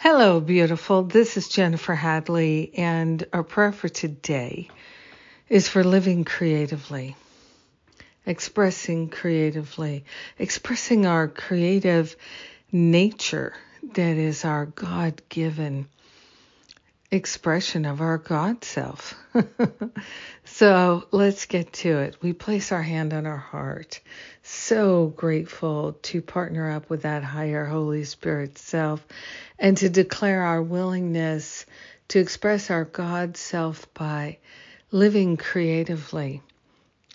Hello, beautiful. This is Jennifer Hadley, and our prayer for today is for living creatively, expressing creatively, expressing our creative nature that is our God given expression of our God self. so let's get to it. We place our hand on our heart. So grateful to partner up with that higher Holy Spirit self and to declare our willingness to express our God self by living creatively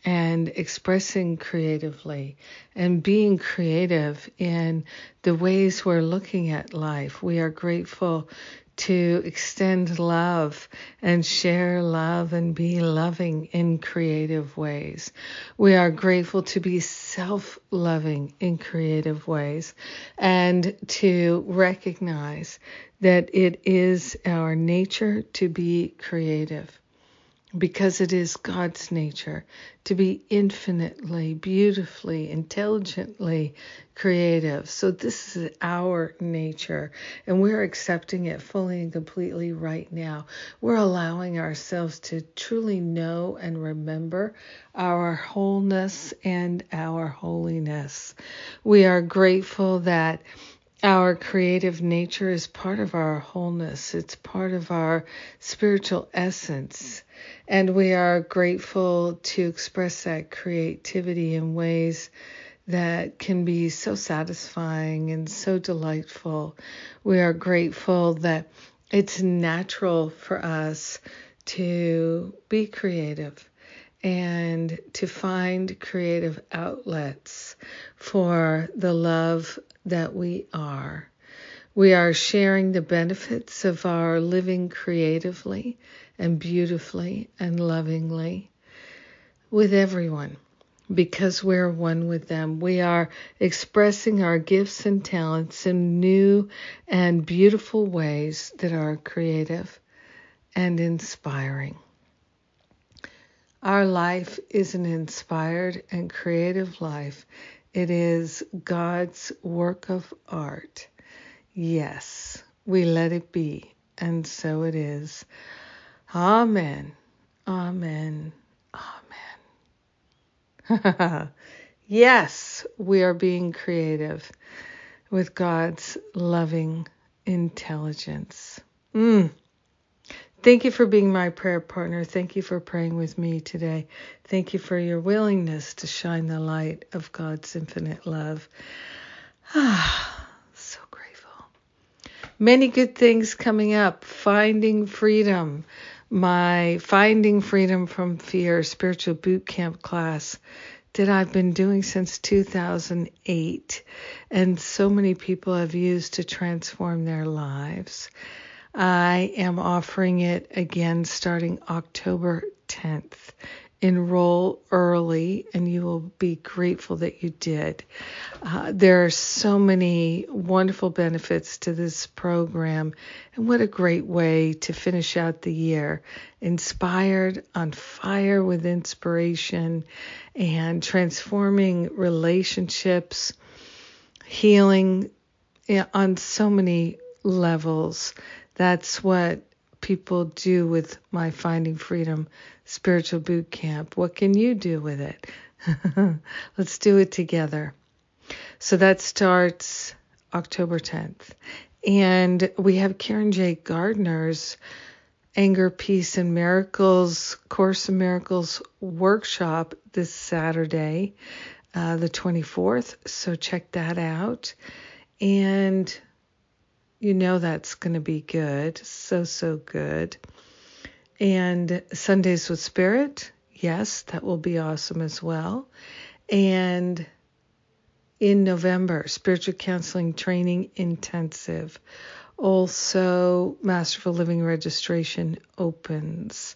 and expressing creatively and being creative in the ways we're looking at life. We are grateful to extend love and share love and be loving in creative ways. We are grateful to be self loving in creative ways and to recognize that it is our nature to be creative because it is God's nature to be infinitely, beautifully, intelligently creative. So, this is our nature, and we're accepting it fully and completely right now. We're allowing ourselves to truly know and remember our wholeness and our holiness. We are grateful that our creative nature is part of our wholeness, it's part of our spiritual essence. And we are grateful to express that creativity in ways that can be so satisfying and so delightful. We are grateful that it's natural for us to be creative and to find creative outlets for the love that we are. We are sharing the benefits of our living creatively and beautifully and lovingly with everyone because we're one with them. We are expressing our gifts and talents in new and beautiful ways that are creative and inspiring. Our life is an inspired and creative life. It is God's work of art. Yes, we let it be, and so it is. Amen. Amen. Amen. yes, we are being creative with God's loving intelligence. Mm. Thank you for being my prayer partner. Thank you for praying with me today. Thank you for your willingness to shine the light of God's infinite love. Ah, so grateful. Many good things coming up. Finding freedom. My Finding Freedom from Fear spiritual boot camp class that I've been doing since 2008 and so many people have used to transform their lives. I am offering it again starting October 10th. Enroll early, and you will be grateful that you did. Uh, there are so many wonderful benefits to this program, and what a great way to finish out the year. Inspired, on fire with inspiration, and transforming relationships, healing on so many levels. That's what people do with my Finding Freedom spiritual boot camp. What can you do with it? Let's do it together. So that starts October 10th. And we have Karen J. Gardner's Anger, Peace, and Miracles Course in Miracles workshop this Saturday, uh, the 24th. So check that out. And you know that's going to be good. So, so good. And Sundays with Spirit, yes, that will be awesome as well. And in November, Spiritual Counseling Training Intensive. Also, Masterful Living registration opens.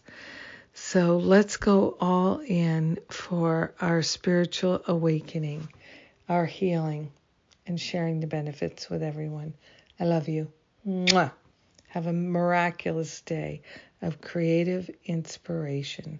So let's go all in for our spiritual awakening, our healing, and sharing the benefits with everyone. I love you. Mwah. Have a miraculous day of creative inspiration.